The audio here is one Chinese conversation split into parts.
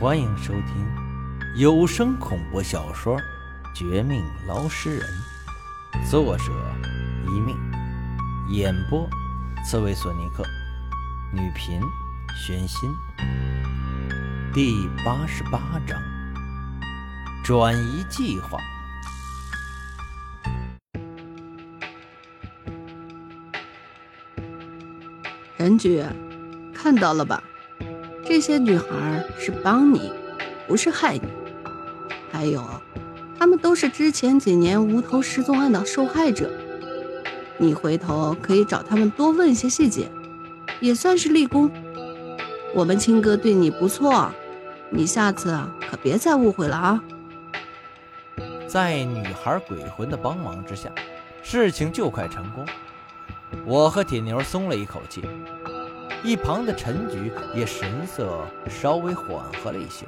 欢迎收听有声恐怖小说《绝命捞尸人》，作者一命，演播刺猬索尼克，女频玄心。第八十八章：转移计划。陈局，看到了吧？这些女孩是帮你，不是害你。还有，她们都是之前几年无头失踪案的受害者。你回头可以找她们多问一些细节，也算是立功。我们青哥对你不错，你下次可别再误会了啊！在女孩鬼魂的帮忙之下，事情就快成功。我和铁牛松了一口气，一旁的陈局也神色稍微缓和了一些，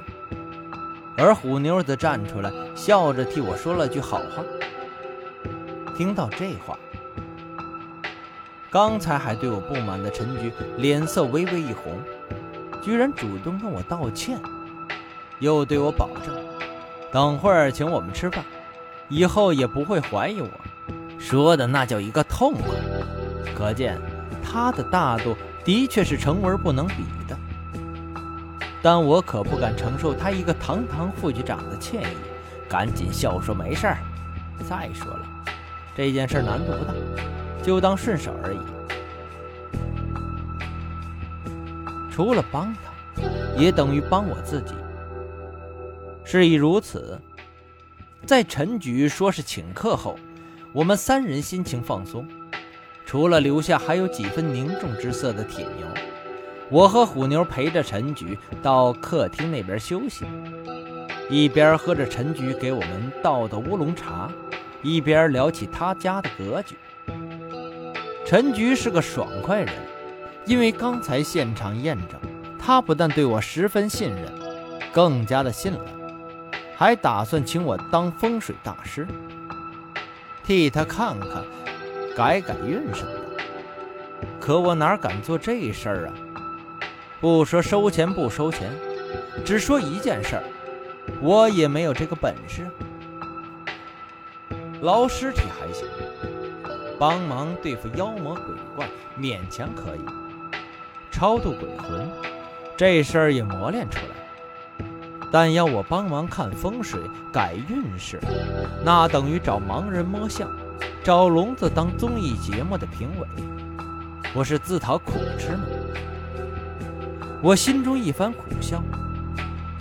而虎妞则站出来，笑着替我说了句好话。听到这话，刚才还对我不满的陈局脸色微微一红，居然主动跟我道歉，又对我保证，等会儿请我们吃饭，以后也不会怀疑我，说的那叫一个痛快。可见他的大度的确是成文不能比的，但我可不敢承受他一个堂堂副局长的歉意，赶紧笑说没事儿。再说了，这件事难度不大，就当顺手而已。除了帮他，也等于帮我自己。事已如此，在陈局说是请客后，我们三人心情放松。除了留下还有几分凝重之色的铁牛，我和虎牛陪着陈菊到客厅那边休息，一边喝着陈菊给我们倒的乌龙茶，一边聊起他家的格局。陈菊是个爽快人，因为刚才现场验证，他不但对我十分信任，更加的信赖，还打算请我当风水大师，替他看看。改改运什么的，可我哪敢做这事儿啊？不说收钱不收钱，只说一件事儿，我也没有这个本事。捞尸体还行，帮忙对付妖魔鬼怪勉强可以，超度鬼魂这事儿也磨练出来。但要我帮忙看风水改运势，那等于找盲人摸象。找聋子当综艺节目的评委，我是自讨苦吃吗？我心中一番苦笑，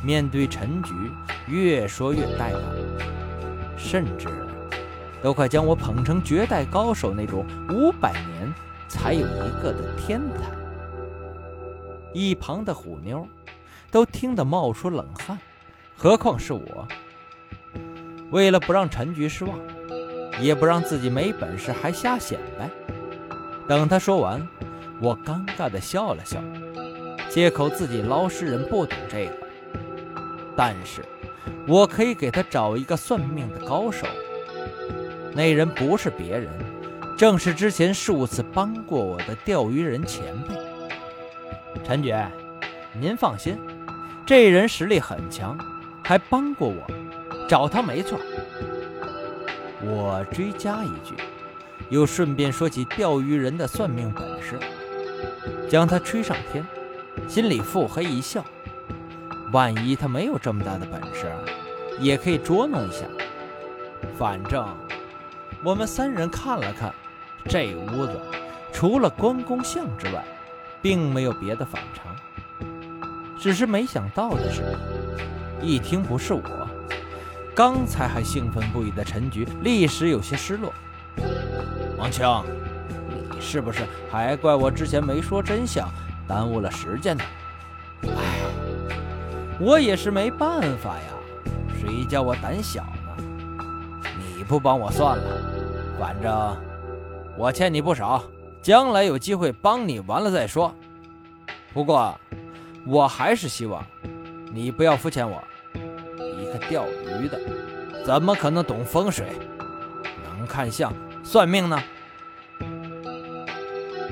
面对陈局越说越带感，甚至都快将我捧成绝代高手那种五百年才有一个的天才。一旁的虎妞都听得冒出冷汗，何况是我？为了不让陈局失望。也不让自己没本事还瞎显摆。等他说完，我尴尬地笑了笑，借口自己捞尸人不懂这个。但是，我可以给他找一个算命的高手。那人不是别人，正是之前数次帮过我的钓鱼人前辈陈觉。您放心，这人实力很强，还帮过我，找他没错。我追加一句，又顺便说起钓鱼人的算命本事，将他吹上天，心里腹黑一笑。万一他没有这么大的本事，也可以捉弄一下。反正我们三人看了看，这屋子除了关公像之外，并没有别的反常。只是没想到的是，一听不是我。刚才还兴奋不已的陈局，立时有些失落。王清，你是不是还怪我之前没说真相，耽误了时间呢？哎，我也是没办法呀，谁叫我胆小呢？你不帮我算了，反正我欠你不少，将来有机会帮你完了再说。不过，我还是希望你不要敷衍我。一个钓鱼的怎么可能懂风水？能看相、算命呢？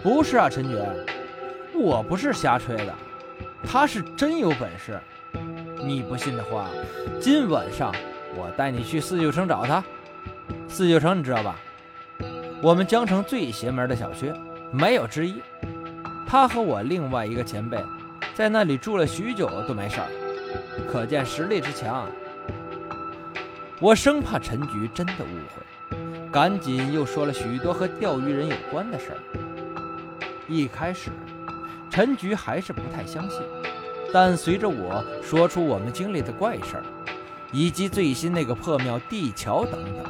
不是啊，陈觉，我不是瞎吹的，他是真有本事。你不信的话，今晚上我带你去四九城找他。四九城你知道吧？我们江城最邪门的小区，没有之一。他和我另外一个前辈，在那里住了许久都没事儿，可见实力之强。我生怕陈局真的误会，赶紧又说了许多和钓鱼人有关的事儿。一开始，陈局还是不太相信，但随着我说出我们经历的怪事儿，以及最新那个破庙地桥等等，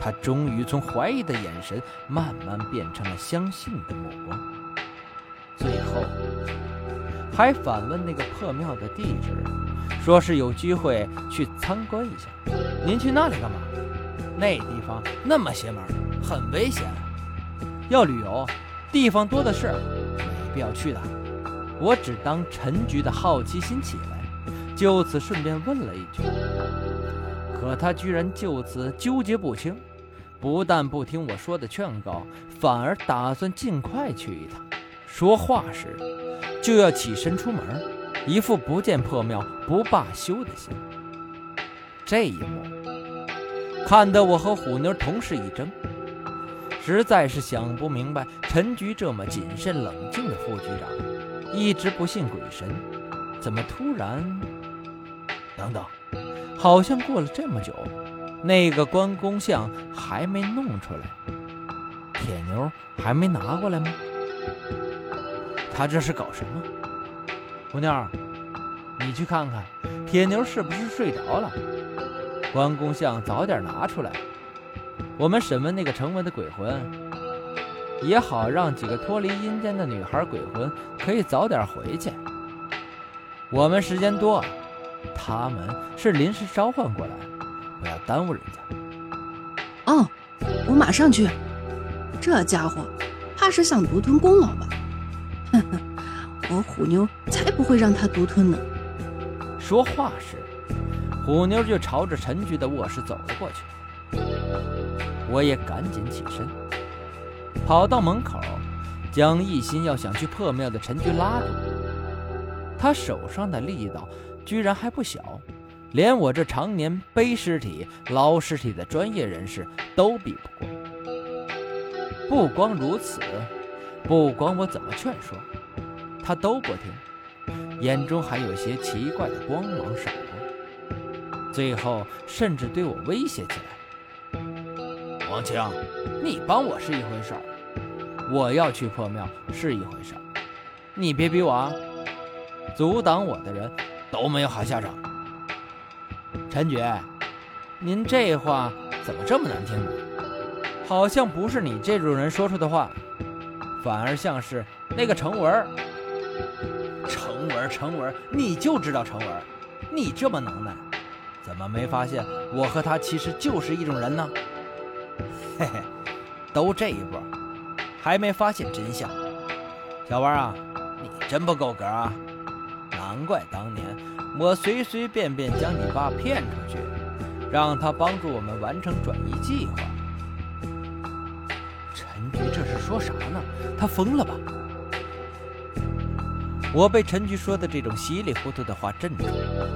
他终于从怀疑的眼神慢慢变成了相信的目光。最后，还反问那个破庙的地址，说是有机会去参观一下。您去那里干嘛？那地方那么邪门，很危险。要旅游，地方多的是，没必要去的。我只当陈局的好奇心起来，就此顺便问了一句。可他居然就此纠结不清，不但不听我说的劝告，反而打算尽快去一趟。说话时，就要起身出门，一副不见破庙不罢休的心。这一幕，看得我和虎妞同时一怔，实在是想不明白，陈局这么谨慎冷静的副局长，一直不信鬼神，怎么突然……等等，好像过了这么久，那个关公像还没弄出来，铁牛还没拿过来吗？他这是搞什么？姑娘，你去看看，铁牛是不是睡着了？关公像早点拿出来，我们审问那个成文的鬼魂，也好让几个脱离阴间的女孩鬼魂可以早点回去。我们时间多，他们是临时召唤过来，不要耽误人家。哦，我马上去。这家伙怕是想独吞功劳吧？我虎妞才不会让他独吞呢。说话时。虎妞就朝着陈局的卧室走了过去，我也赶紧起身，跑到门口，将一心要想去破庙的陈局拉住。他手上的力道居然还不小，连我这常年背尸体、捞尸体的专业人士都比不过。不光如此，不管我怎么劝说，他都不听，眼中还有些奇怪的光芒闪过。最后，甚至对我威胁起来。王清，你帮我是一回事儿，我要去破庙是一回事儿，你别逼我啊！阻挡我的人都没有好下场。陈觉，您这话怎么这么难听呢？好像不是你这种人说出的话，反而像是那个程文。程文，程文，你就知道程文，你这么能耐。怎么没发现我和他其实就是一种人呢？嘿嘿，都这一步，还没发现真相。小王啊，你真不够格啊！难怪当年我随随便便将你爸骗出去，让他帮助我们完成转移计划。这是说啥呢？他疯了吧？我被陈局说的这种稀里糊涂的话镇住了。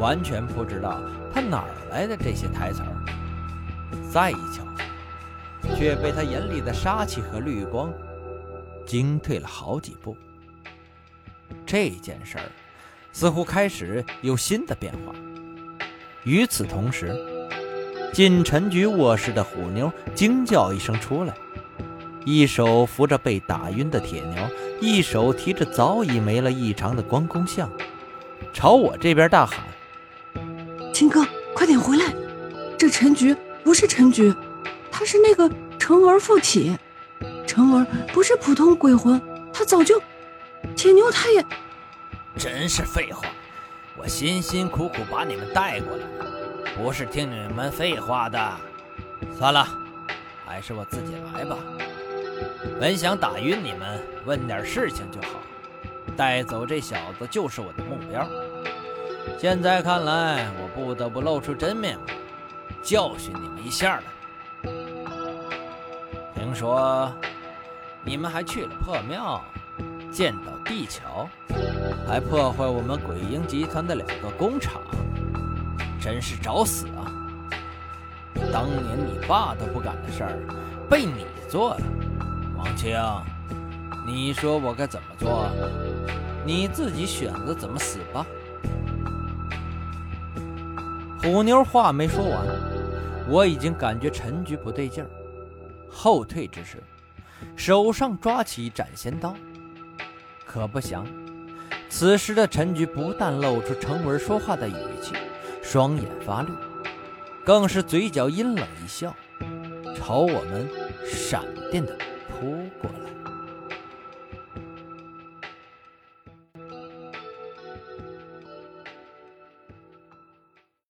完全不知道他哪儿来的这些台词儿，再一瞧，却被他眼里的杀气和绿光惊退了好几步。这件事儿似乎开始有新的变化。与此同时，进陈局卧室的虎妞惊叫一声出来，一手扶着被打晕的铁牛，一手提着早已没了异常的关公像，朝我这边大喊。秦哥，快点回来！这陈局不是陈局，他是那个陈文附体。陈文不是普通鬼魂，他早就……铁牛他也……真是废话！我辛辛苦苦把你们带过来，不是听你们废话的。算了，还是我自己来吧。本想打晕你们，问点事情就好。带走这小子就是我的目标。现在看来，我不得不露出真面目，教训你们一下了。听说你们还去了破庙，见到地桥，还破坏我们鬼婴集团的两个工厂，真是找死啊！当年你爸都不敢的事儿，被你做了，王清，你说我该怎么做？你自己选择怎么死吧。虎妞话没说完，我已经感觉陈局不对劲儿，后退之时，手上抓起斩仙刀。可不想，此时的陈局不但露出程文说话的语气，双眼发绿，更是嘴角阴冷一笑，朝我们闪电的扑过来。